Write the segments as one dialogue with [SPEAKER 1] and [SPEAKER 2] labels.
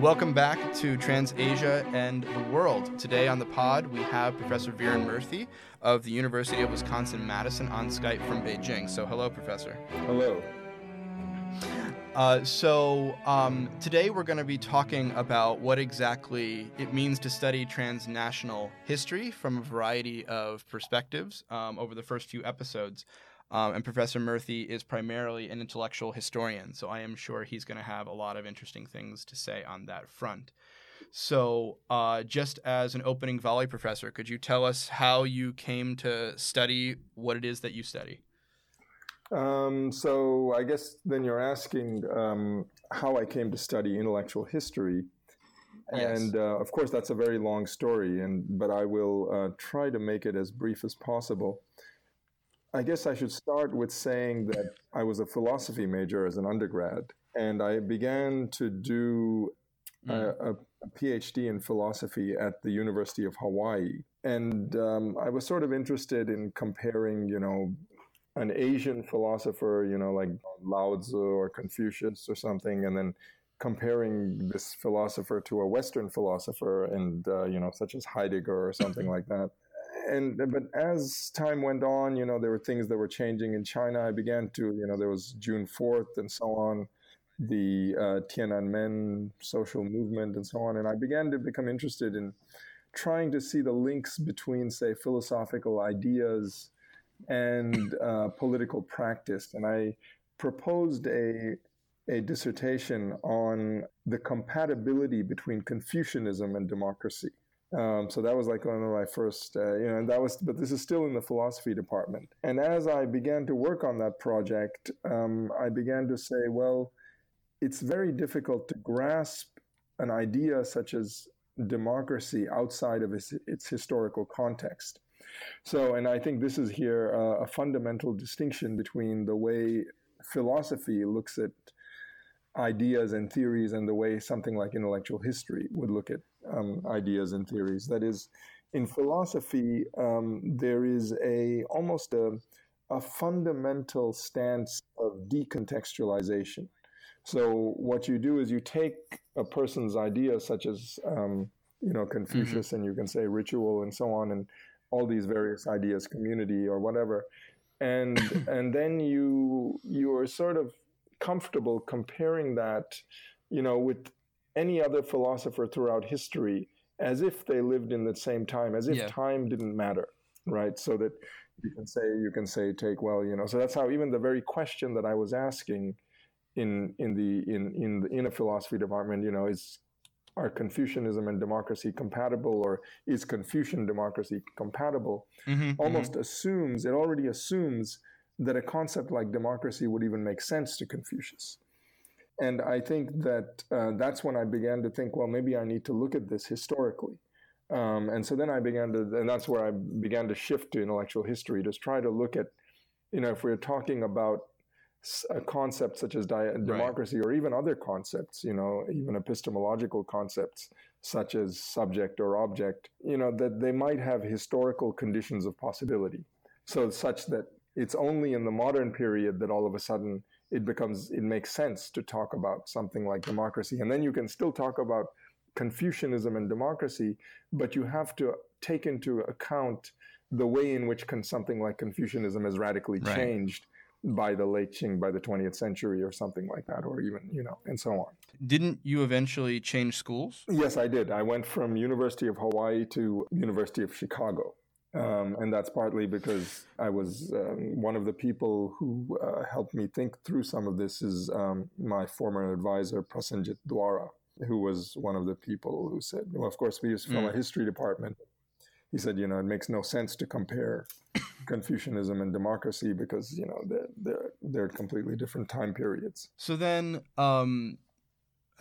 [SPEAKER 1] Welcome back to TransAsia and the World. Today on the pod, we have Professor Viren Murthy of the University of Wisconsin Madison on Skype from Beijing. So, hello, Professor.
[SPEAKER 2] Hello.
[SPEAKER 1] Uh, so, um, today we're going to be talking about what exactly it means to study transnational history from a variety of perspectives um, over the first few episodes. Um, and Professor Murthy is primarily an intellectual historian, so I am sure he's going to have a lot of interesting things to say on that front. So, uh, just as an opening volley professor, could you tell us how you came to study what it is that you study?
[SPEAKER 2] Um, so, I guess then you're asking um, how I came to study intellectual history.
[SPEAKER 1] Yes.
[SPEAKER 2] And uh, of course, that's a very long story, and but I will uh, try to make it as brief as possible. I guess I should start with saying that I was a philosophy major as an undergrad, and I began to do a, a, a PhD in philosophy at the University of Hawaii. And um, I was sort of interested in comparing, you know, an Asian philosopher, you know, like Lao Tzu or Confucius or something, and then comparing this philosopher to a Western philosopher, and uh, you know, such as Heidegger or something like that and but as time went on, you know, there were things that were changing in China. I began to, you know, there was June fourth and so on, the uh, Tiananmen social movement and so on, and I began to become interested in trying to see the links between, say, philosophical ideas and uh, political practice, and I proposed a a dissertation on the compatibility between Confucianism and democracy. Um, so that was like one of my first, uh, you know, and that was, but this is still in the philosophy department. And as I began to work on that project, um, I began to say, well, it's very difficult to grasp an idea such as democracy outside of its, its historical context. So, and I think this is here uh, a fundamental distinction between the way philosophy looks at ideas and theories and the way something like intellectual history would look at um, ideas and theories. That is, in philosophy, um, there is a almost a, a fundamental stance of decontextualization. So what you do is you take a person's idea, such as um, you know Confucius, mm-hmm. and you can say ritual and so on, and all these various ideas, community or whatever, and and then you you are sort of comfortable comparing that, you know, with any other philosopher throughout history as if they lived in the same time, as if yeah. time didn't matter, right? So that you can say, you can say, take well, you know. So that's how even the very question that I was asking in in the in in the, in a philosophy department, you know, is are Confucianism and democracy compatible, or is Confucian democracy compatible? Mm-hmm, mm-hmm. almost mm-hmm. assumes it already assumes that a concept like democracy would even make sense to Confucius. And I think that uh, that's when I began to think, well, maybe I need to look at this historically. Um, and so then I began to, and that's where I began to shift to intellectual history to try to look at, you know, if we're talking about a concept such as di- democracy right. or even other concepts, you know, even epistemological concepts such as subject or object, you know, that they might have historical conditions of possibility. So such that it's only in the modern period that all of a sudden it becomes it makes sense to talk about something like democracy and then you can still talk about confucianism and democracy but you have to take into account the way in which can, something like confucianism has radically right. changed by the late Qing, by the 20th century or something like that, or even, you know, and so on.
[SPEAKER 1] Didn't you eventually change schools?
[SPEAKER 2] Yes, I did. I went from University of Hawaii to University of Chicago. Um, and that's partly because I was um, one of the people who uh, helped me think through some of this is um, my former advisor, Prasenjit Duara, who was one of the people who said, well, of course, we was from mm. a history department. He said, you know, it makes no sense to compare Confucianism and democracy because, you know, they're, they're, they're completely different time periods.
[SPEAKER 1] So then, um,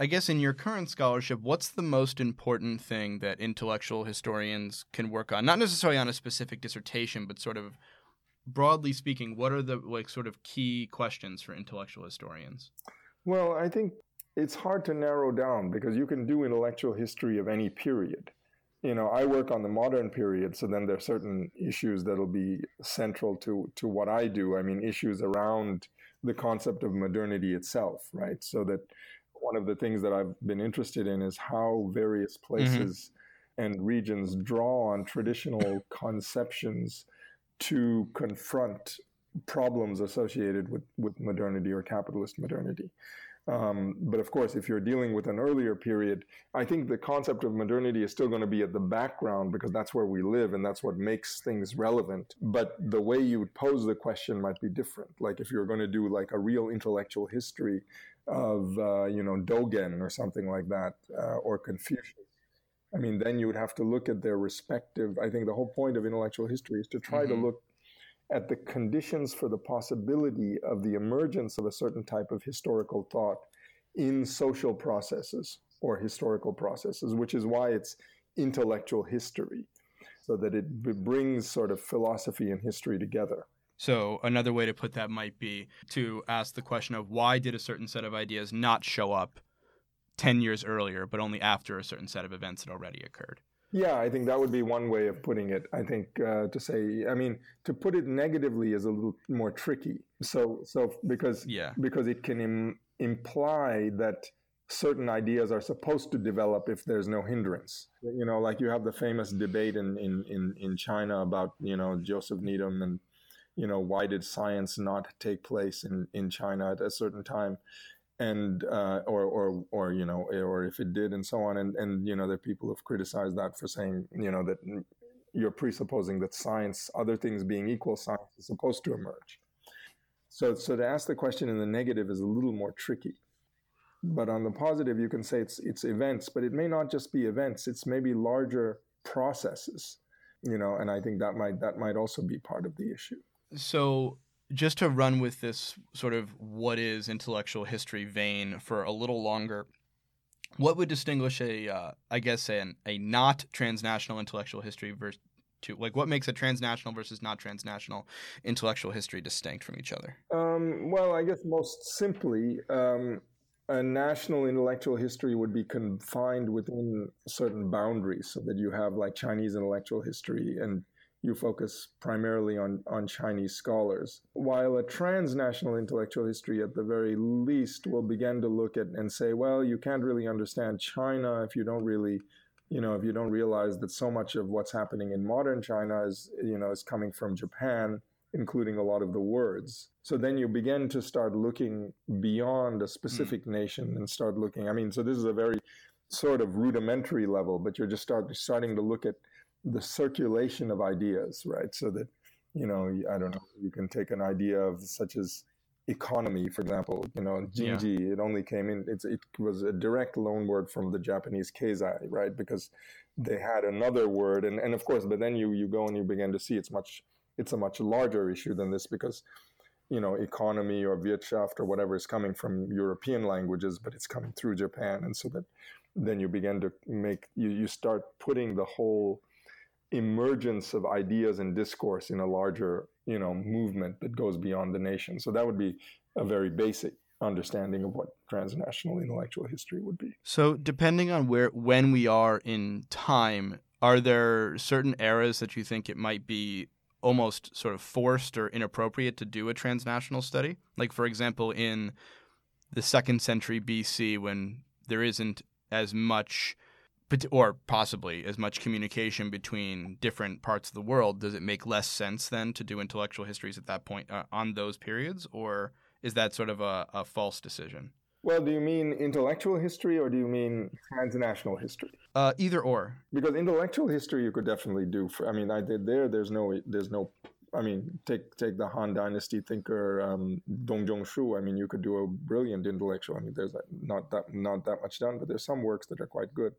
[SPEAKER 1] I guess in your current scholarship, what's the most important thing that intellectual historians can work on? Not necessarily on a specific dissertation, but sort of broadly speaking, what are the like sort of key questions for intellectual historians?
[SPEAKER 2] Well, I think it's hard to narrow down because you can do intellectual history of any period. You know, I work on the modern period, so then there are certain issues that'll be central to to what I do. I mean, issues around the concept of modernity itself, right? So that one of the things that I've been interested in is how various mm-hmm. places mm-hmm. and regions draw on traditional conceptions to confront problems associated with, with modernity or capitalist modernity. Um, but of course, if you're dealing with an earlier period, I think the concept of modernity is still going to be at the background because that's where we live and that's what makes things relevant. But the way you would pose the question might be different. Like if you're going to do like a real intellectual history of, uh, you know, Dogen or something like that, uh, or Confucius. I mean, then you would have to look at their respective. I think the whole point of intellectual history is to try mm-hmm. to look at the conditions for the possibility of the emergence of a certain type of historical thought in social processes or historical processes, which is why it's intellectual history, so that it brings sort of philosophy and history together.
[SPEAKER 1] So, another way to put that might be to ask the question of why did a certain set of ideas not show up 10 years earlier, but only after a certain set of events had already occurred?
[SPEAKER 2] Yeah, I think that would be one way of putting it. I think uh, to say, I mean, to put it negatively is a little more tricky. So, so because yeah. because it can Im- imply that certain ideas are supposed to develop if there's no hindrance. You know, like you have the famous debate in in in, in China about you know Joseph Needham and you know why did science not take place in in China at a certain time? And uh, or or or you know or if it did and so on. And and you know there are people who've criticized that for saying you know that you're presupposing that science other things being equal science is supposed to emerge. So so to ask the question in the negative is a little more tricky. But on the positive you can say it's it's events but it may not just be events. It's maybe larger processes you know and i think that might that might also be part of the issue
[SPEAKER 1] so just to run with this sort of what is intellectual history vein for a little longer, what would distinguish a, uh, I guess, an, a not transnational intellectual history versus to like what makes a transnational versus not transnational intellectual history distinct from each other?
[SPEAKER 2] Um, well, I guess most simply, um, a national intellectual history would be confined within certain boundaries, so that you have like Chinese intellectual history and you focus primarily on, on Chinese scholars. While a transnational intellectual history, at the very least, will begin to look at and say, well, you can't really understand China if you don't really, you know, if you don't realize that so much of what's happening in modern China is, you know, is coming from Japan, including a lot of the words. So then you begin to start looking beyond a specific mm. nation and start looking. I mean, so this is a very sort of rudimentary level, but you're just start, starting to look at the circulation of ideas, right? So that, you know, I don't know, you can take an idea of such as economy, for example, you know, Jingji, yeah. it only came in, it was a direct loan word from the Japanese Keizai, right? Because they had another word. And, and of course, but then you, you go and you begin to see it's much, it's a much larger issue than this because, you know, economy or Wirtschaft or whatever is coming from European languages, but it's coming through Japan. And so that then you begin to make, you, you start putting the whole, emergence of ideas and discourse in a larger you know movement that goes beyond the nation. So that would be a very basic understanding of what transnational intellectual history would be.
[SPEAKER 1] So depending on where when we are in time are there certain eras that you think it might be almost sort of forced or inappropriate to do a transnational study? Like for example in the second century BC when there isn't as much or possibly as much communication between different parts of the world, does it make less sense then to do intellectual histories at that point uh, on those periods, or is that sort of a, a, false decision?
[SPEAKER 2] Well, do you mean intellectual history or do you mean transnational history?
[SPEAKER 1] Uh, either or.
[SPEAKER 2] Because intellectual history you could definitely do. For, I mean, I did there. There's no. There's no. I mean, take take the Han Dynasty thinker um, Dong Zhongshu. I mean, you could do a brilliant intellectual. I mean, there's not that not that much done, but there's some works that are quite good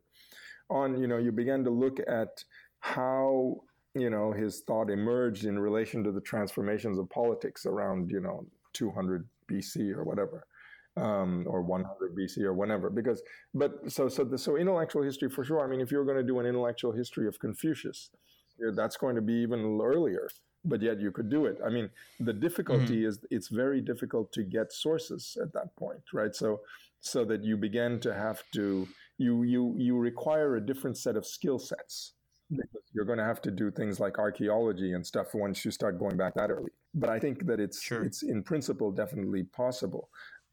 [SPEAKER 2] on, you know, you began to look at how, you know, his thought emerged in relation to the transformations of politics around, you know, 200 BC or whatever. Um, or 100 BC or whenever, because, but so so the, so intellectual history for sure. I mean, if you're going to do an intellectual history of Confucius, that's going to be even earlier but yet you could do it. I mean, the difficulty mm-hmm. is it's very difficult to get sources at that point, right? So, so that you begin to have to you you you require a different set of skill sets because you're going to have to do things like archaeology and stuff once you start going back that early. But I think that it's sure. it's in principle definitely possible.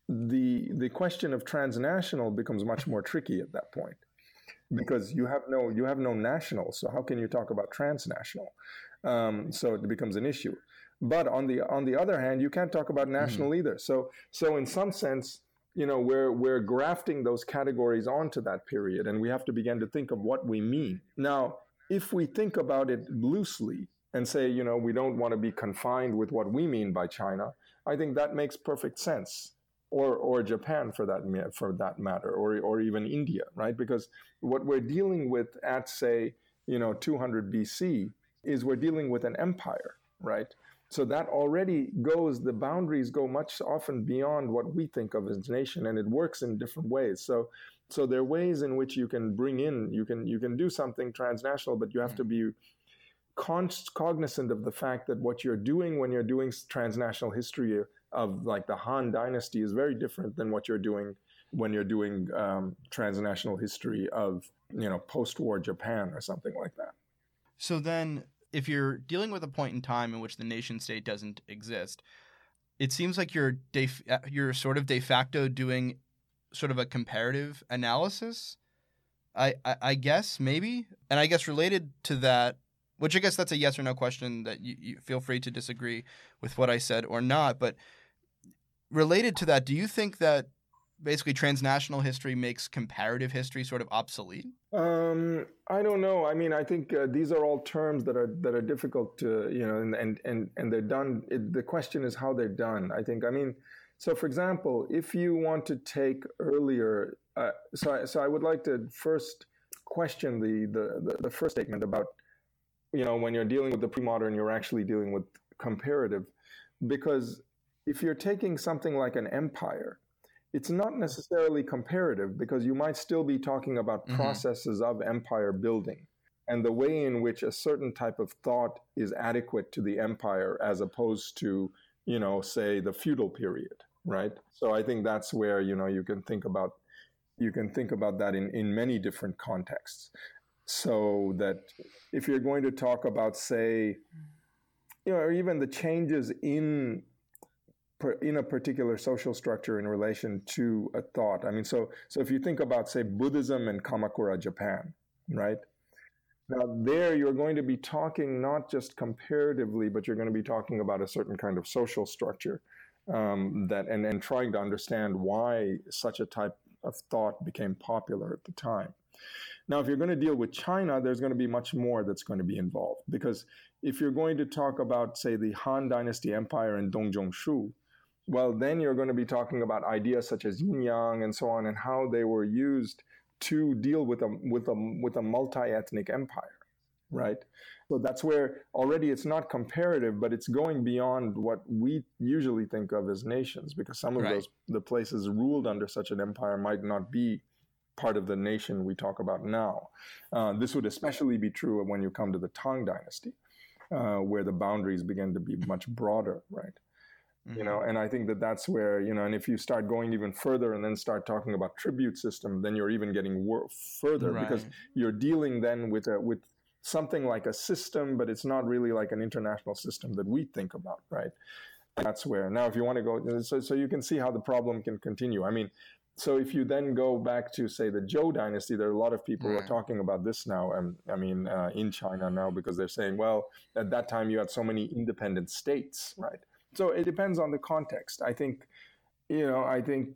[SPEAKER 2] the the question of transnational becomes much more tricky at that point because you have no you have no national so how can you talk about transnational um, so it becomes an issue but on the on the other hand you can't talk about mm-hmm. national mm-hmm. either so so in some sense you know we're we're grafting those categories onto that period and we have to begin to think of what we mean now if we think about it loosely and say you know we don't want to be confined with what we mean by china i think that makes perfect sense or or Japan for that for that matter, or or even India, right? Because what we're dealing with at say you know 200 BC is we're dealing with an empire, right? So that already goes the boundaries go much often beyond what we think of as nation, and it works in different ways. So so there are ways in which you can bring in you can you can do something transnational, but you have to be cognizant of the fact that what you're doing when you're doing transnational history of like the Han Dynasty is very different than what you're doing when you're doing um, transnational history of you know post-war Japan or something like that.
[SPEAKER 1] So then, if you're dealing with a point in time in which the nation state doesn't exist, it seems like you're de, uh, you're sort of de facto doing sort of a comparative analysis. I, I, I guess maybe, and I guess related to that, which I guess that's a yes or no question that you, you feel free to disagree with what I said or not, but related to that, do you think that basically transnational history makes comparative history sort of obsolete?
[SPEAKER 2] Um, I don't know. I mean, I think uh, these are all terms that are that are difficult to you know, and and and, and they're done. It, the question is how they're done. I think. I mean, so for example, if you want to take earlier, uh, so I, so I would like to first question the, the the the first statement about you know when you're dealing with the pre-modern, you're actually dealing with comparative, because if you're taking something like an empire, it's not necessarily comparative because you might still be talking about mm-hmm. processes of empire building and the way in which a certain type of thought is adequate to the empire as opposed to, you know, say the feudal period, right? So I think that's where, you know, you can think about you can think about that in, in many different contexts. So that if you're going to talk about, say, you know, or even the changes in in a particular social structure in relation to a thought. I mean, so so if you think about say Buddhism in Kamakura, Japan, right? Now there you're going to be talking not just comparatively, but you're going to be talking about a certain kind of social structure um, that and and trying to understand why such a type of thought became popular at the time. Now, if you're going to deal with China, there's going to be much more that's going to be involved because if you're going to talk about, say, the Han Dynasty Empire in Dongzhongshu, well, then you're going to be talking about ideas such as yin yang and so on, and how they were used to deal with a with a with a multi-ethnic empire, right? So that's where already it's not comparative, but it's going beyond what we usually think of as nations, because some of right. those the places ruled under such an empire might not be part of the nation we talk about now. Uh, this would especially be true when you come to the Tang Dynasty, uh, where the boundaries begin to be much broader, right? You know mm-hmm. and i think that that's where you know and if you start going even further and then start talking about tribute system then you're even getting wor- further right. because you're dealing then with a with something like a system but it's not really like an international system that we think about right that's where now if you want to go so, so you can see how the problem can continue i mean so if you then go back to say the Zhou dynasty, there are a lot of people right. who are talking about this now. Um, I mean, uh, in China now because they're saying, well, at that time you had so many independent states, right? So it depends on the context. I think, you know, I think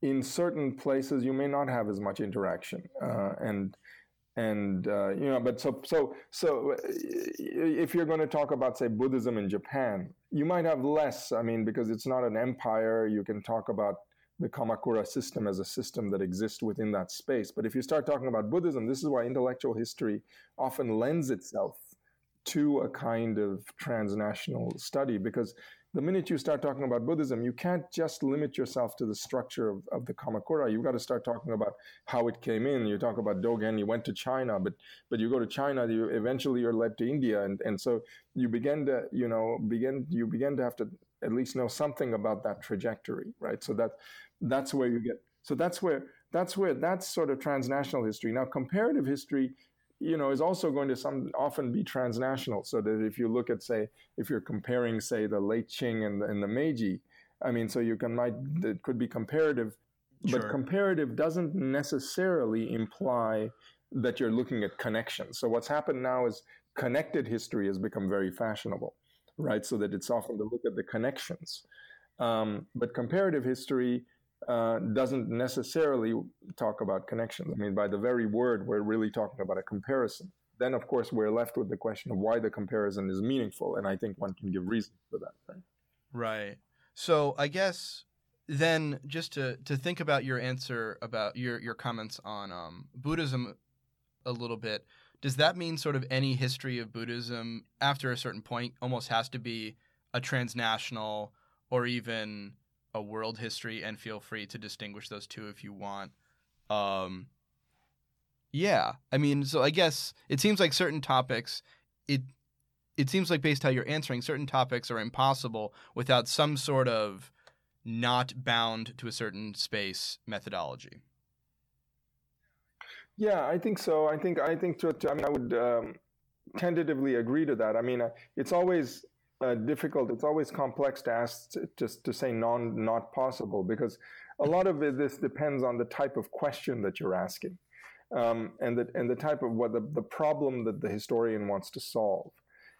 [SPEAKER 2] in certain places you may not have as much interaction, uh, and and uh, you know, but so so so uh, if you're going to talk about say Buddhism in Japan, you might have less. I mean, because it's not an empire, you can talk about the Kamakura system as a system that exists within that space. But if you start talking about Buddhism, this is why intellectual history often lends itself to a kind of transnational study because the minute you start talking about Buddhism, you can't just limit yourself to the structure of, of the Kamakura. You've got to start talking about how it came in. You talk about Dogen, you went to China, but but you go to China, you eventually you're led to India, and, and so you begin to you know begin you begin to have to at least know something about that trajectory, right? So that that's where you get. So that's where that's where that's sort of transnational history. Now comparative history you know, is also going to some often be transnational. So that if you look at, say, if you're comparing, say, the late Qing and the, and the Meiji, I mean, so you can might it could be comparative,
[SPEAKER 1] Sure.
[SPEAKER 2] but comparative doesn't necessarily imply that you're looking at connections. So what's happened now is connected history has become very fashionable, right? So that it's often to look at the connections. Um, but comparative history uh, doesn't necessarily talk about connections. I mean, by the very word, we're really talking about a comparison. Then, of course, we're left with the question of why the comparison is meaningful, and I think one can give reasons for that. Right?
[SPEAKER 1] Right. So I guess then just to to think about your answer about your your comments on um, Buddhism a little bit, does that mean sort of any history of Buddhism after a certain point almost has to be a transnational or even a world history? And feel free to distinguish those two if you want. Um, yeah, I mean, so I guess it seems like certain topics, it it seems like based how you're answering, certain topics are impossible without some sort of not bound to a certain space methodology.
[SPEAKER 2] Yeah, I think so. I think I think to, to I mean I would um, tentatively agree to that. I mean, uh, it's always uh, difficult. It's always complex to ask just to say non not possible because a lot of this depends on the type of question that you're asking, um, and the and the type of what the, the problem that the historian wants to solve.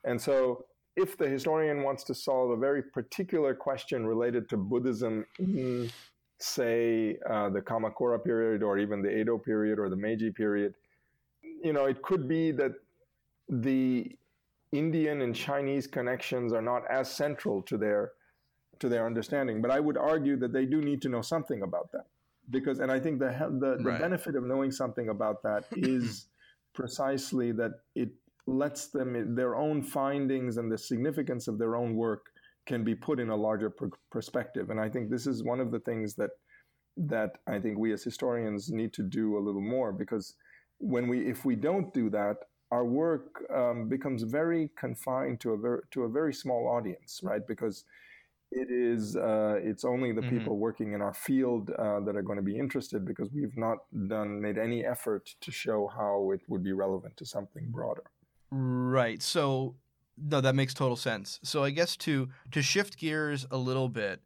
[SPEAKER 2] And so, if the historian wants to solve a very particular question related to Buddhism in say uh, the Kamakura period or even the Edo period or the Meiji period, you know, it could be that the Indian and Chinese connections are not as central to their to their understanding. But I would argue that they do need to know something about that because, and I think the the, the
[SPEAKER 1] Right.
[SPEAKER 2] benefit of knowing something about that is precisely that it lets them their own findings and the significance of their own work can be put in a larger per- perspective. And I think this is one of the things that that I think we as historians need to do a little more because when we if we don't do that, our work um, becomes very confined to a very to a very small audience, right? Because it is uh, it's only the
[SPEAKER 1] Mhm.
[SPEAKER 2] people working in our field uh, that are going to be interested because we've not done made any effort to show how it would be relevant to something broader.
[SPEAKER 1] Right. So no, that makes total sense. So I guess to to shift gears a little bit,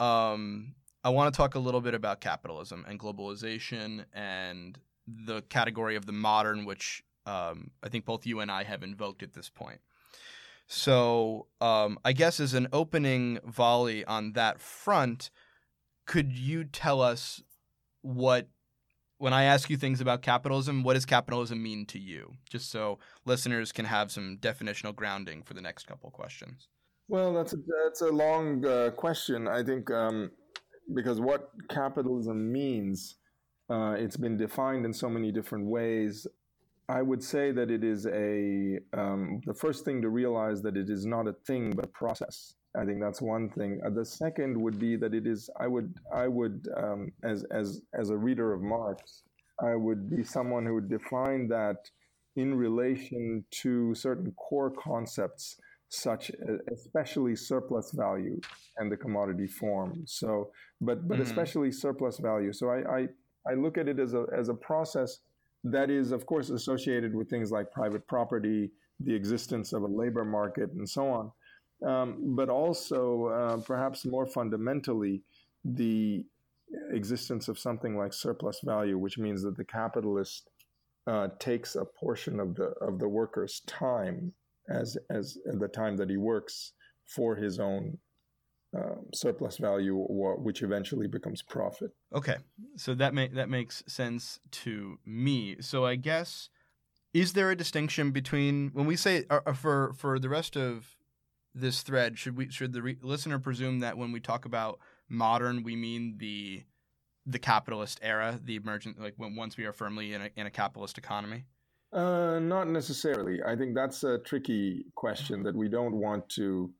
[SPEAKER 1] um, I want to talk a little bit about capitalism and globalization and the category of the modern, which um, I think both you and I have invoked at this point. So um, I guess as an opening volley on that front, could you tell us what when I ask you things about capitalism, what does capitalism mean to you? Just so listeners can have some definitional grounding for the next couple questions.
[SPEAKER 2] Well, that's a, that's a long uh, question. I think um, because what capitalism means, uh, it's been defined in so many different ways. I would say that it is a um, the first thing to realize that it is not a thing but a process. I think that's one thing. Uh, the second would be that it is. I would I would um, as as as a reader of Marx, I would be someone who would define that in relation to certain core concepts such especially surplus value and the commodity form so but but
[SPEAKER 1] Mhm.
[SPEAKER 2] especially surplus value so I, I i look at it as a as a process that is of course associated with things like private property the existence of a labor market and so on. Um, but also uh, perhaps more fundamentally the existence of something like surplus value which means that the capitalist uh, takes a portion of the of the worker's time as as the time that he works for his own um, surplus value, or, which eventually becomes profit.
[SPEAKER 1] Okay, so that ma- that makes sense to me. So I guess is there a distinction between when we say uh, uh, for for the rest of this thread should we should the re- listener presume that when we talk about modern we mean the the capitalist era, the emergent like when once we are firmly in a, in a capitalist economy?
[SPEAKER 2] Uh, not necessarily. I think that's a tricky question that we don't want to.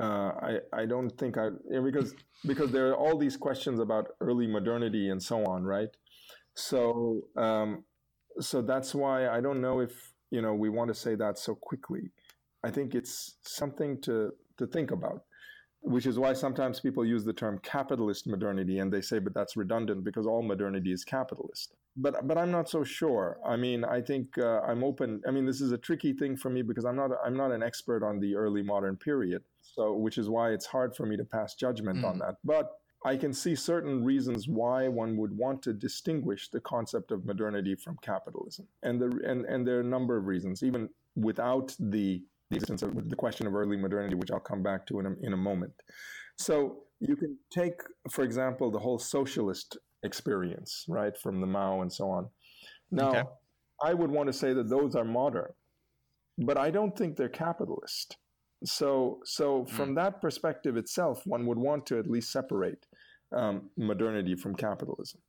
[SPEAKER 2] Uh, I I don't think I because because there are all these questions about early modernity and so on, right? So um, so that's why I don't know if you know we want to say that so quickly. I think it's something to to think about. which is why sometimes people use the term capitalist modernity and they say, but that's redundant because all modernity is capitalist. But but I'm not so sure. I mean, I think uh, I'm open. I mean, this is a tricky thing for me because I'm not I'm not an expert on the early modern period, so which is why it's hard for me to pass judgment mm. on that. But I can see certain reasons why one would want to distinguish the concept of modernity from capitalism, and the and and there are a number of reasons, even without the the existence of the question of early modernity, which I'll come back to in a, in a moment. So you can take, for example, the whole socialist experience, right, from the Mao and so on. Now, okay. I would want to say that those are modern, but I don't think they're capitalist. So, so from mm. that perspective itself, one would want to at least separate um, modernity from capitalism.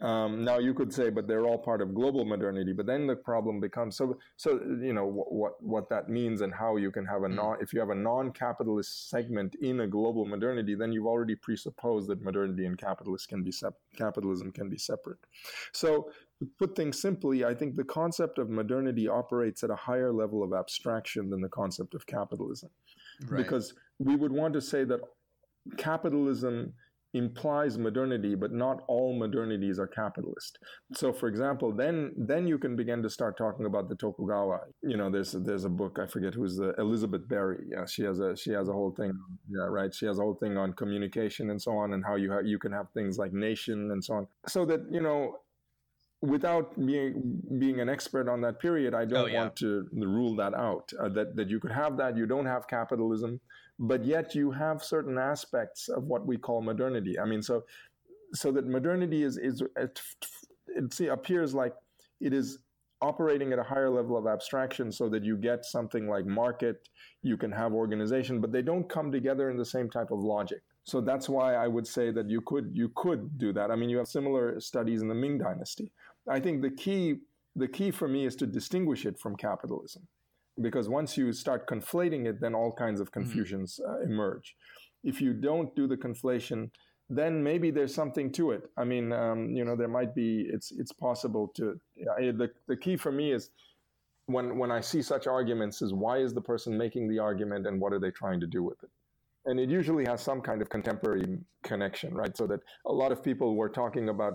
[SPEAKER 2] Um, now you could say, but they're all part of global modernity. But then the problem becomes so. So you know what what that means and how you can have a mm. non. If you have a non-capitalist segment in a global modernity, then you've already presupposed that modernity and capitalist can be sep- capitalism can be separate. So to put things simply, I think the concept of modernity operates at a higher level of abstraction than the concept of capitalism, right. because we would want to say that capitalism implies modernity, but not all modernities are capitalist. So, for example, then then you can begin to start talking about the Tokugawa. You know, there's there's a book I forget who's the Elizabeth Berry. Yeah, she has a she has a whole thing. Yeah, right. She has a whole thing on communication and so on, and how you ha- you can have things like nation and so on. So that you know. Without being being an expert on that period, I don't oh, yeah. want to rule that out. Uh, that that you could have that. You don't have capitalism but yet you have certain aspects of what we call modernity. I mean, so so that modernity is is uh, it, it appears like it is operating at a higher level of abstraction so that you get something like market, you can have organization, but they don't come together in the same type of logic. So that's why I would say that you could you could do that. I mean, you have similar studies in the Ming Dynasty. I think the key the key for me is to distinguish it from capitalism because once you start conflating it, then all kinds of mm-hmm. confusions uh, emerge. If you don't do the conflation, then maybe there's something to it. I mean, um, you know, there might be. It's it's possible to. Uh, the the key for me is when when I see such arguments is why is the person making the argument and what are they trying to do with it? And it usually has some kind of contemporary connection, right? So that a lot of people were talking about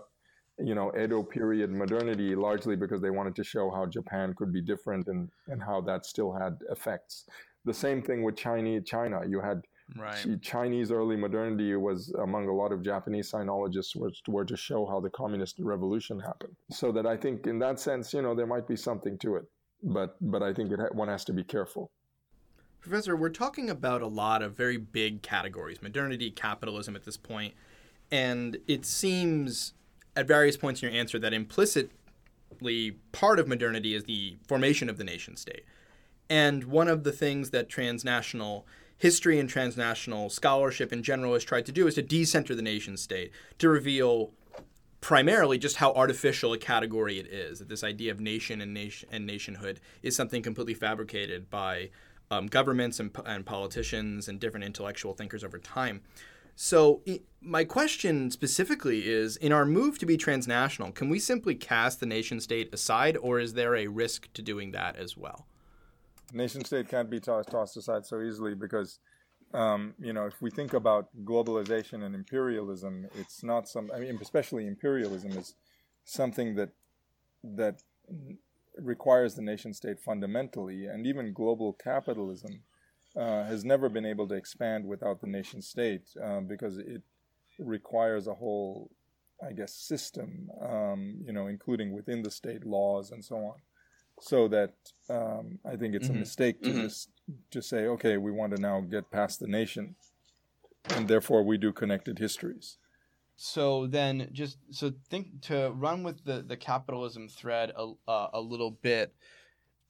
[SPEAKER 2] you know Edo period modernity largely because they wanted to show how Japan could be different and and how that still had effects. The same thing with Chinese China. You had right. Chinese early modernity was among a lot of Japanese sinologists were, were to show how the communist revolution happened. So that I think in that sense, you know, there might be something to it, but but I think it one has to be careful.
[SPEAKER 1] Professor, we're talking about a lot of very big categories, modernity, capitalism at this point, and it seems at various points in your answer that implicitly part of modernity is the formation of the nation state. And one of the things that transnational history and transnational scholarship in general has tried to do is to decenter the nation state, to reveal primarily just how artificial a category it is. That this idea of nation and nation and nationhood is something completely fabricated by um, governments and, and politicians and different intellectual thinkers over time. So, my question specifically is in our move to be transnational, can we simply cast the nation state aside, or is there a risk to doing that as well?
[SPEAKER 2] Nation state can't be tossed, tossed aside so easily because, um, you know, if we think about globalization and imperialism, it's not some, I mean, especially imperialism is something that, that requires the nation state fundamentally, and even global capitalism uh, has never been able to expand without the nation state um, because it requires a whole, I guess, system, um, you know, including within the state laws and so on. So that um, I think it's mm-hmm. a mistake to mm-hmm. just to say, okay, we want to now get past the nation, and therefore we do connected histories.
[SPEAKER 1] So then, just so think to run with the the capitalism thread a uh, a little bit.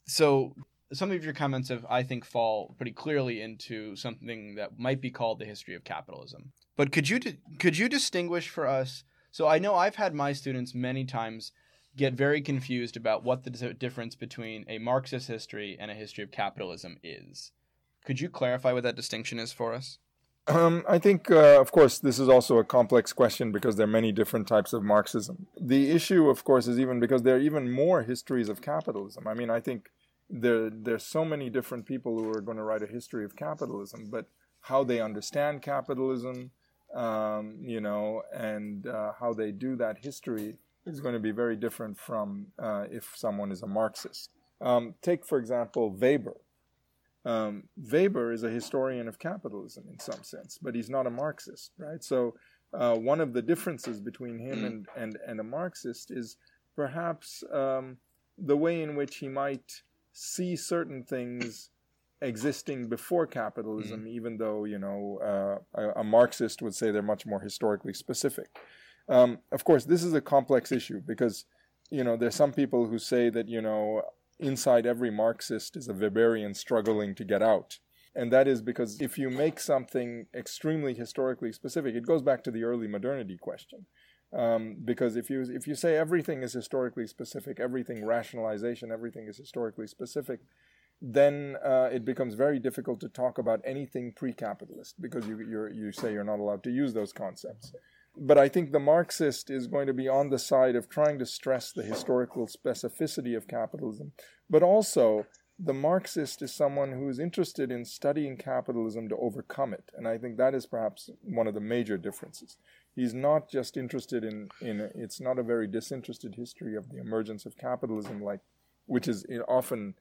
[SPEAKER 1] So some of your comments have, I think, fall pretty clearly into something that might be called the history of capitalism. But could you could you distinguish for us? So I know I've had my students many times get very confused about what the difference between a Marxist history and a history of capitalism is. Could you clarify what that distinction is for us?
[SPEAKER 2] Um, I think, uh, of course, this is also a complex question because there are many different types of Marxism. The issue, of course, is even because there are even more histories of capitalism. I mean, I think there there's so many different people who are going to write a history of capitalism but how they understand capitalism, um, you know, and uh, how they do that history is going to be very different from uh, if someone is a Marxist. Um, take, for example, Weber. Um, Weber is a historian of capitalism in some sense, but he's not a Marxist, right? So uh, one of the differences between him and, and, and a Marxist is perhaps um, the way in which he might see certain things existing before capitalism, mm even though you know uh, a, a, Marxist would say they're much more historically specific. Um, of course, this is a complex issue because you know there's some people who say that you know inside every Marxist is a Weberian struggling to get out. And that is because if you make something extremely historically specific, it goes back to the early modernity question. Um, because if you if you say everything is historically specific, everything rationalization, everything is historically specific, then uh, it becomes very difficult to talk about anything pre-capitalist because you you say you're not allowed to use those concepts. But I think the Marxist is going to be on the side of trying to stress the historical specificity of capitalism, but also the Marxist is someone who is interested in studying capitalism to overcome it, and I think that is perhaps one of the major differences he's not just interested in in it's not a very disinterested history of the emergence of capitalism like which is often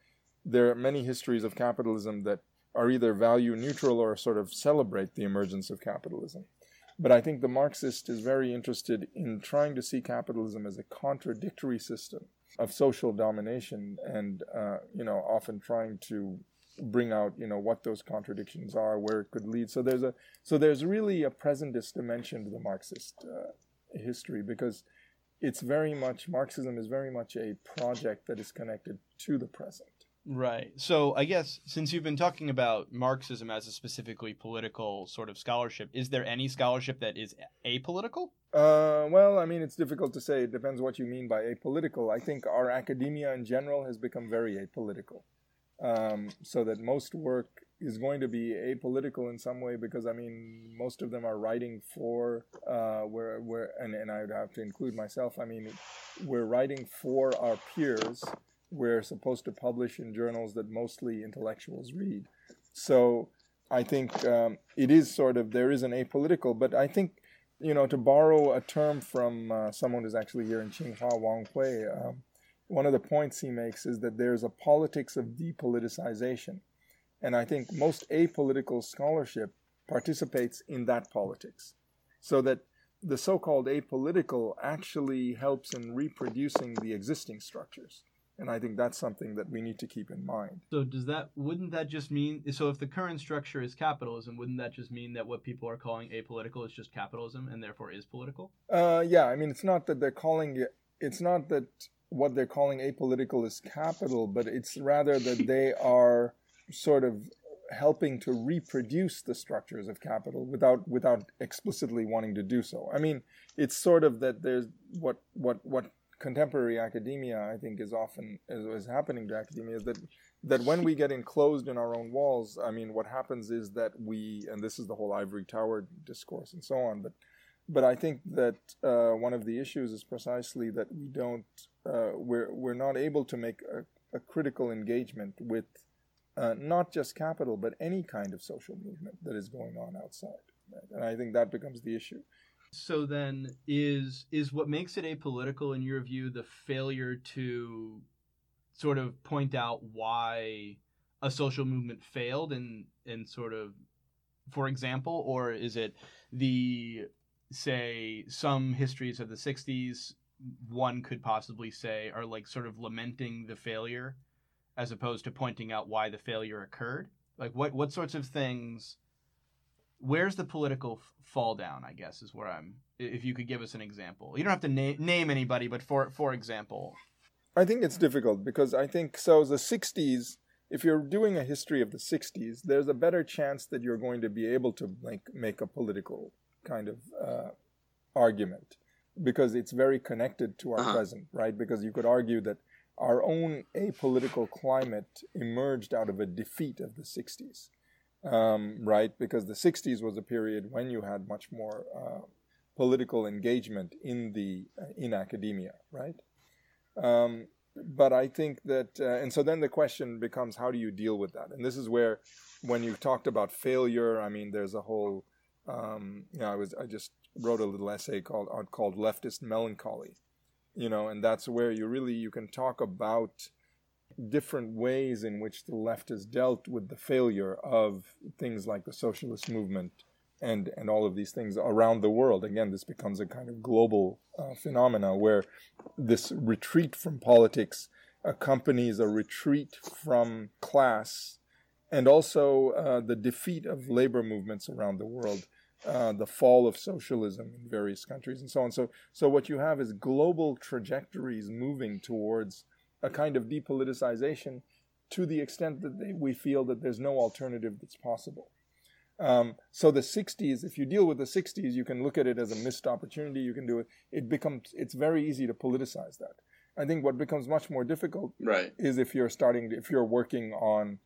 [SPEAKER 2] there are many histories of capitalism that are either value neutral or sort of celebrate the emergence of capitalism. But i think the marxist is very interested in trying to see capitalism as a contradictory system of social domination and uh, you know often trying to bring out you know what those contradictions are where it could lead. So there's a so there's really a presentist dimension to the marxist uh, history because it's very much marxism is very much a project that is connected to the present.
[SPEAKER 1] Right. So i guess since you've been talking about marxism as a specifically political sort of scholarship is there any scholarship that is apolitical?
[SPEAKER 2] Uh, well, I mean, it's difficult to say. It depends what you mean by apolitical. I think our academia in general has become very apolitical um, so that most work is going to be apolitical in some way because I mean most of them are writing for uh, where where and, and I would have to include myself. I mean we're writing for our peers. We're supposed to publish in journals that mostly intellectuals read. So I think um, it is sort of there is an apolitical, but I think you know to borrow a term from uh, someone who's actually here in Tsinghua, Wang Hui. Um, one of the points he makes is that there's a politics of depoliticization. And I think most apolitical scholarship participates in that politics. So that the so called apolitical actually helps in reproducing the existing structures. And I think that's something that we need to keep in mind.
[SPEAKER 1] So does that wouldn't that just mean so if the current structure is capitalism, wouldn't that just mean that what people are calling apolitical is just capitalism and therefore is political?
[SPEAKER 2] Uh, yeah, I mean it's not that they're calling it it's not that what they're calling apolitical is capital, but it's rather that they are sort of helping to reproduce the structures of capital without without explicitly wanting to do so. I mean, it's sort of that there's what what what contemporary academia I think is often is, is happening to academia is that that when we get enclosed in our own walls, I mean, what happens is that we and this is the whole ivory tower discourse and so on, but but I think that uh, one of the issues is precisely that we don't uh, we're we're not able to make a, a critical engagement with uh, not just capital but any kind of social movement that is going on outside, and I think that becomes the issue.
[SPEAKER 1] So then, is is what makes it apolitical in your view the failure to sort of point out why a social movement failed and and sort of for example or is it the say some histories of the 60s one could possibly say are like sort of lamenting the failure as opposed to pointing out why the failure occurred. Like what what sorts of things where's the political f- fall down i guess is where i'm if you could give us an example. You don't have to na- name anybody but for for example.
[SPEAKER 2] I think it's difficult because i think so the 60s if you're doing a history of the 60s there's a better chance that you're going to be able to like make a political kind of uh, argument because it's very connected to our uh-huh. present, right? Because you could argue that our own apolitical climate emerged out of a defeat of the 60s, um, right? Because the 60s was a period when you had much more uh, political engagement in the uh, in academia, right? Um, but I think that, uh, and so then the question becomes, how do you deal with that? And this is where, when you talked about failure, I mean, there's a whole, um, you know, I was, I just wrote a little essay called called leftist melancholy, you know, and that's where you really you can talk about different ways in which the left has dealt with the failure of things like the socialist movement and and all of these things around the world. Again, this becomes a kind of global uh, phenomena where this retreat from politics accompanies a retreat from class and also uh, the defeat of labor movements around the world. Uh, the fall of socialism in various countries and so on. So, so what you have is global trajectories moving towards a kind of depoliticization to the extent that they, we feel that there's no alternative that's possible. Um, so the 60s, if you deal with the 60s, you can look at it as a missed opportunity. You can do it. It becomes, it's very easy to politicize that. I think what becomes much more difficult
[SPEAKER 1] right.
[SPEAKER 2] is if you're starting, if you're working on,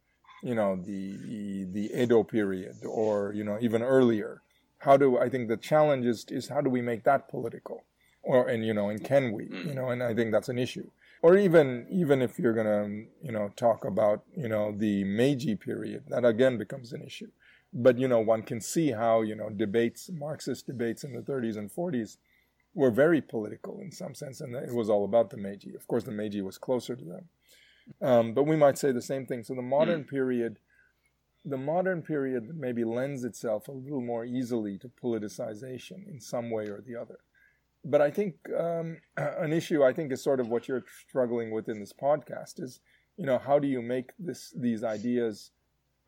[SPEAKER 2] you know, the, the, the Edo period or, you know, even earlier. How do, I think the challenge is, is how do we make that political? Or, and, you know, and can we, you know, and I think that's an issue. Or even even if you're going to you know talk about you know the Meiji period that again becomes an issue. But you know one can see how you know debates marxist debates in the 30s and 40s were very political in some sense and it was all about the meiji. Of course the meiji was closer to them. Um, but we might say the same thing. So the modern mm. period the modern period maybe lends itself a little more easily to politicization in some way or the other but i think um, an issue i think is sort of what you're struggling with in this podcast is you know how do you make this these ideas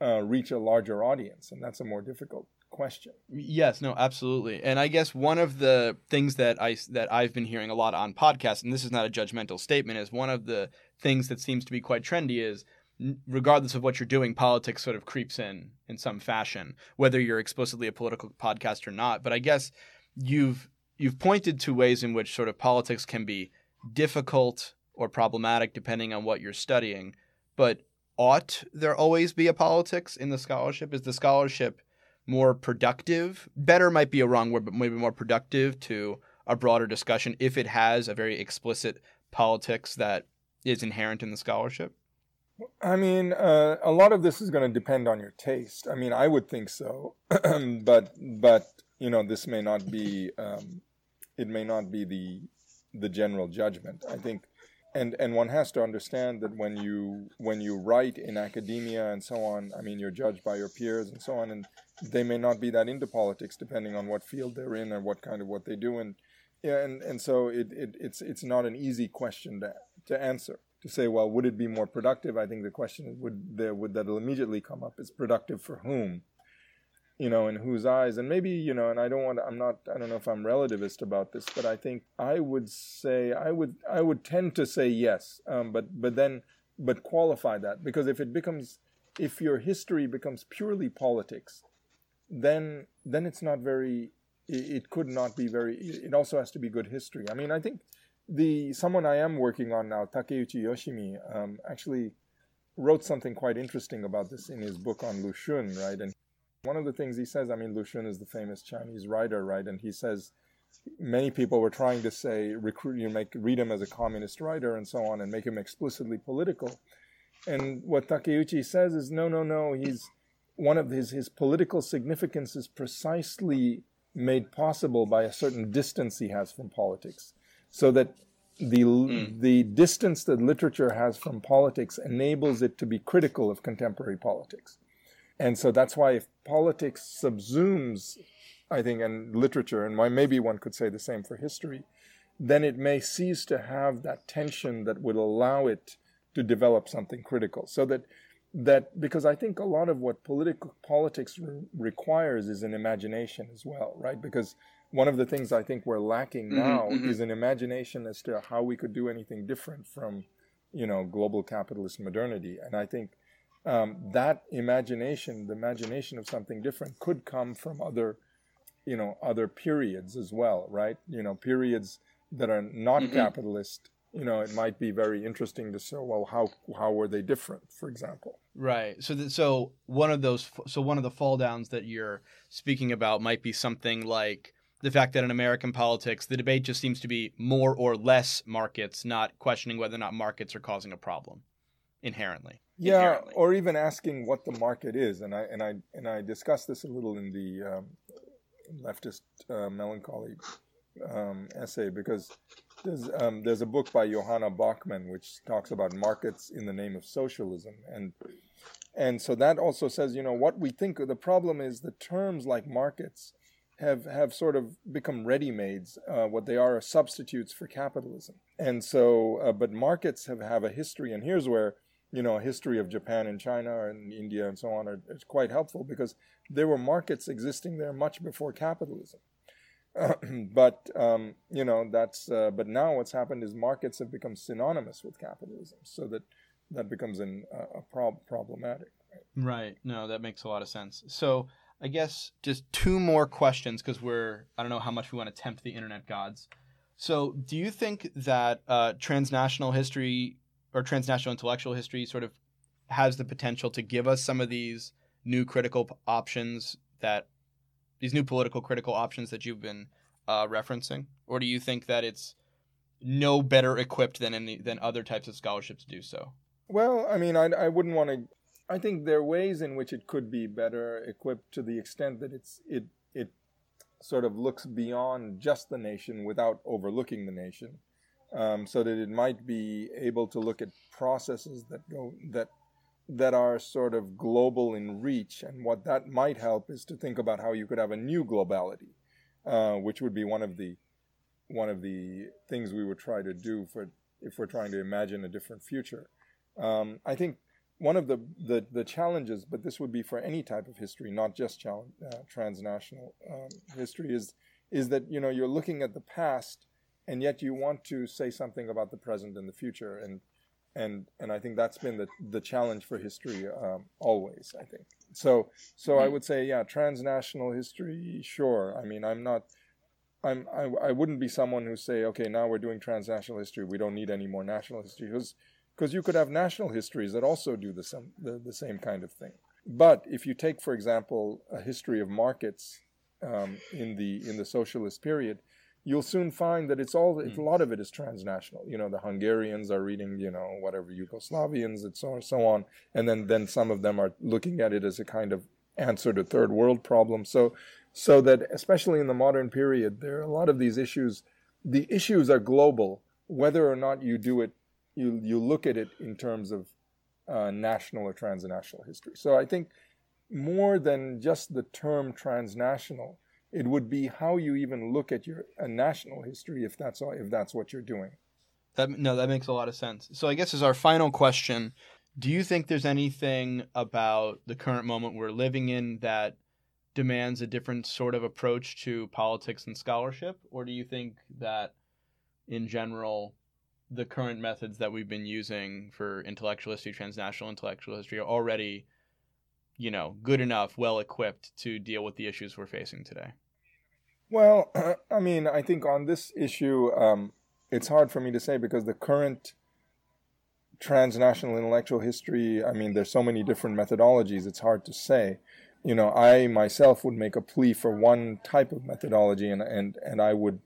[SPEAKER 2] uh, reach a larger audience, and that's a more difficult question.
[SPEAKER 1] Yes, no, absolutely. And I guess one of the things that I that I've been hearing a lot on podcasts, and this is not a judgmental statement, is one of the things that seems to be quite trendy is regardless of what you're doing, politics sort of creeps in in some fashion, whether you're explicitly a political podcast or not. But I guess you've you've pointed to ways in which sort of politics can be difficult or problematic depending on what you're studying. But ought there always be a politics in the scholarship? Is the scholarship more productive? Better might be a wrong word, but maybe more productive to a broader discussion if it has a very explicit politics that is inherent in the scholarship?
[SPEAKER 2] I mean, uh, a lot of this is going to depend on your taste. I mean, I would think so, but but you know, this may not be um, it may not be the the general judgment. I think and and one has to understand that when you when you write in academia and so on i mean you're judged by your peers and so on and they may not be that into politics depending on what field they're in or what kind of what they do and yeah and and so it, it it's it's not an easy question to to answer to say well would it be more productive? I think the question would there would that'll immediately come up is productive for whom? You know, in whose eyes, and maybe, you know, and I don't want I'm not, I don't know if I'm relativist about this, but I think I would say, I would, I would tend to say yes, um, but, but then, but qualify that, because if it becomes, if your history becomes purely politics, then, then it's not very, it could not be very, it also has to be good history. I mean, I think the, someone I am working on now, Takeuchi Yoshimi, um, actually wrote something quite interesting about this in his book on Lu Xun, right? And one of the things he says, I mean, Lu Xun is the famous Chinese writer, right? And he says many people were trying to say recruit you make read him as a communist writer and so on and make him explicitly political. And what Takeuchi says is no, no, no. He's one of his his political significance is precisely made possible by a certain distance he has from politics, so that the mm. the distance that literature has from politics enables it to be critical of contemporary politics. And so that's why if politics subsumes, I think, and literature, and maybe one could say the same for history, then it may cease to have that tension that would allow it to develop something critical. So that that because I think a lot of what political politics re- requires is an imagination as well, right? Because one of the things I think we're lacking mm-hmm, now mm-hmm. is an imagination as to how we could do anything different from, you know, global capitalist modernity. And I think um, that imagination, the imagination of something different, could come from other, you know, other periods as well, right? You know, periods that are not mm-hmm. capitalist. You know, it might be very interesting to say, well, how how were they different, for example?
[SPEAKER 1] Right. So, th- so one of those, so one of the fall downs that you're speaking about might be something like the fact that in American politics, the debate just seems to be more or less markets, not questioning whether or not markets are causing a problem inherently.
[SPEAKER 2] Yeah,
[SPEAKER 1] inherently.
[SPEAKER 2] or even asking what the market is, and I and I and I discussed this a little in the um, leftist uh, melancholy um, essay because there's um, there's a book by Johanna Bockman which talks about markets in the name of socialism, and and so that also says you know what we think the problem is the terms like markets have have sort of become ready-mades. Uh, what they are are substitutes for capitalism, and so uh, but markets have have a history, and here's where you know a history of Japan and China and India and so on are, is quite helpful because there were markets existing there much before capitalism. but um, you know that's uh, but now what's happened is markets have become synonymous with capitalism, so that that becomes an, uh, a prob- problematic.
[SPEAKER 1] Right? right. No, that makes a lot of sense. So I guess just two more questions because we're I don't know how much we want to tempt the internet gods. So do you think that uh, transnational history or transnational intellectual history sort of has the potential to give us some of these new critical options that these new political critical options that you've been uh, referencing, or do you think that it's no better equipped than any than other types of scholarship to do so?
[SPEAKER 2] Well, I mean, I, I wouldn't want to. I think there are ways in which it could be better equipped to the extent that it's it it sort of looks beyond just the nation without overlooking the nation, um, so that it might be able to look at processes that go that that are sort of global in reach. And what that might help is to think about how you could have a new globality, uh, which would be one of the one of the things we would try to do for if we're trying to imagine a different future. Um, I think one of the, the, the, challenges, but this would be for any type of history, not just uh, transnational um, history, is is that you know you're looking at the past, and yet you want to say something about the present and the future, and and and I think that's been the the challenge for history um, always. I think so. So I hmm. would say, yeah, transnational history. Sure. I mean, I'm not. I'm. I, I wouldn't be someone who say, okay, now we're doing transnational history. We don't need any more national history because because you could have national histories that also do the same the, the same kind of thing. But if you take, for example, a history of markets um, in the in the socialist period, you'll soon find that it's all mm. a lot of it is transnational. You know, the Hungarians are reading, you know, whatever Yugoslavians and so on and so on, and then then some of them are looking at it as a kind of answer to third world problems. So so that especially in the modern period, there are a lot of these issues. The issues are global, whether or not you do it, you you look at it in terms of uh, national or transnational history. So I think more than just the term transnational it would be how you even look at your a national history if that's all, if that's what you're doing.
[SPEAKER 1] That no, that makes a lot of sense. So I guess as our final question, do you think there's anything about the current moment we're living in that demands a different sort of approach to politics and scholarship, or do you think that in general the current methods that we've been using for intellectual history, transnational intellectual history, are already you know, good enough, well equipped to deal with the issues we're facing today?
[SPEAKER 2] Well, I mean, I think on this issue, um, it's hard for me to say because the current transnational intellectual history, I mean, there's so many different methodologies, it's hard to say. You know, I myself would make a plea for one type of methodology, and, and, and I would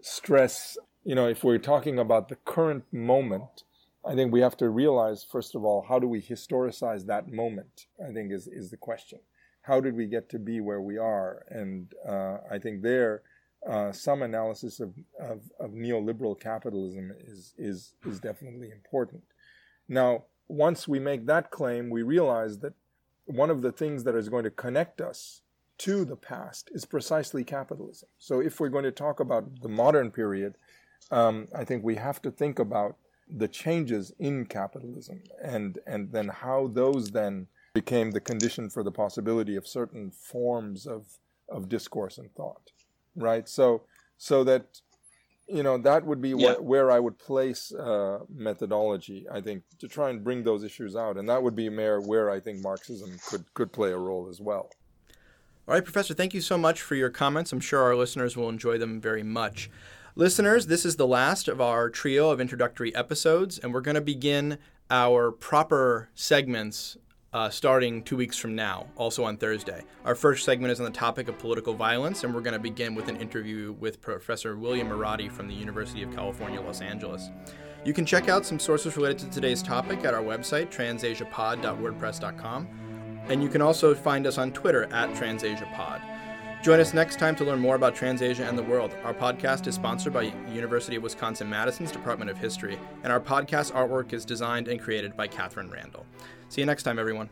[SPEAKER 2] stress, you know, if we're talking about the current moment, I think we have to realize, first of all, how do we historicize that moment? I think is, is the question. How did we get to be where we are? And uh, I think there, uh, some analysis of, of, of, neoliberal capitalism is, is, is definitely important. Now, once we make that claim, we realize that one of the things that is going to connect us to the past is precisely capitalism. So if we're going to talk about the modern period, um, I think we have to think about the changes in capitalism and and then how those then became the condition for the possibility of certain forms of of discourse and thought right? So so that you know that would be yeah. wh- where i would place uh, methodology i think to try and bring those issues out. And that would be where where i think marxism could could play a role as well.
[SPEAKER 1] All right professor thank you so much for your comments. I'm sure our listeners will enjoy them very much Listeners, this is the last of our trio of introductory episodes, and we're going to begin our proper segments uh, starting two weeks from now, also on Thursday. Our first segment is on the topic of political violence, and we're going to begin with an interview with Professor William Marotti from the University of California, Los Angeles. You can check out some sources related to today's topic at our website, transasiapod.wordpress.com, and you can also find us on Twitter at transasiapod. Join us next time to learn more about Transasia and the world. Our podcast is sponsored by University of Wisconsin Madison's Department of History, and our podcast artwork is designed and created by Catherine Randall. See you next time, everyone.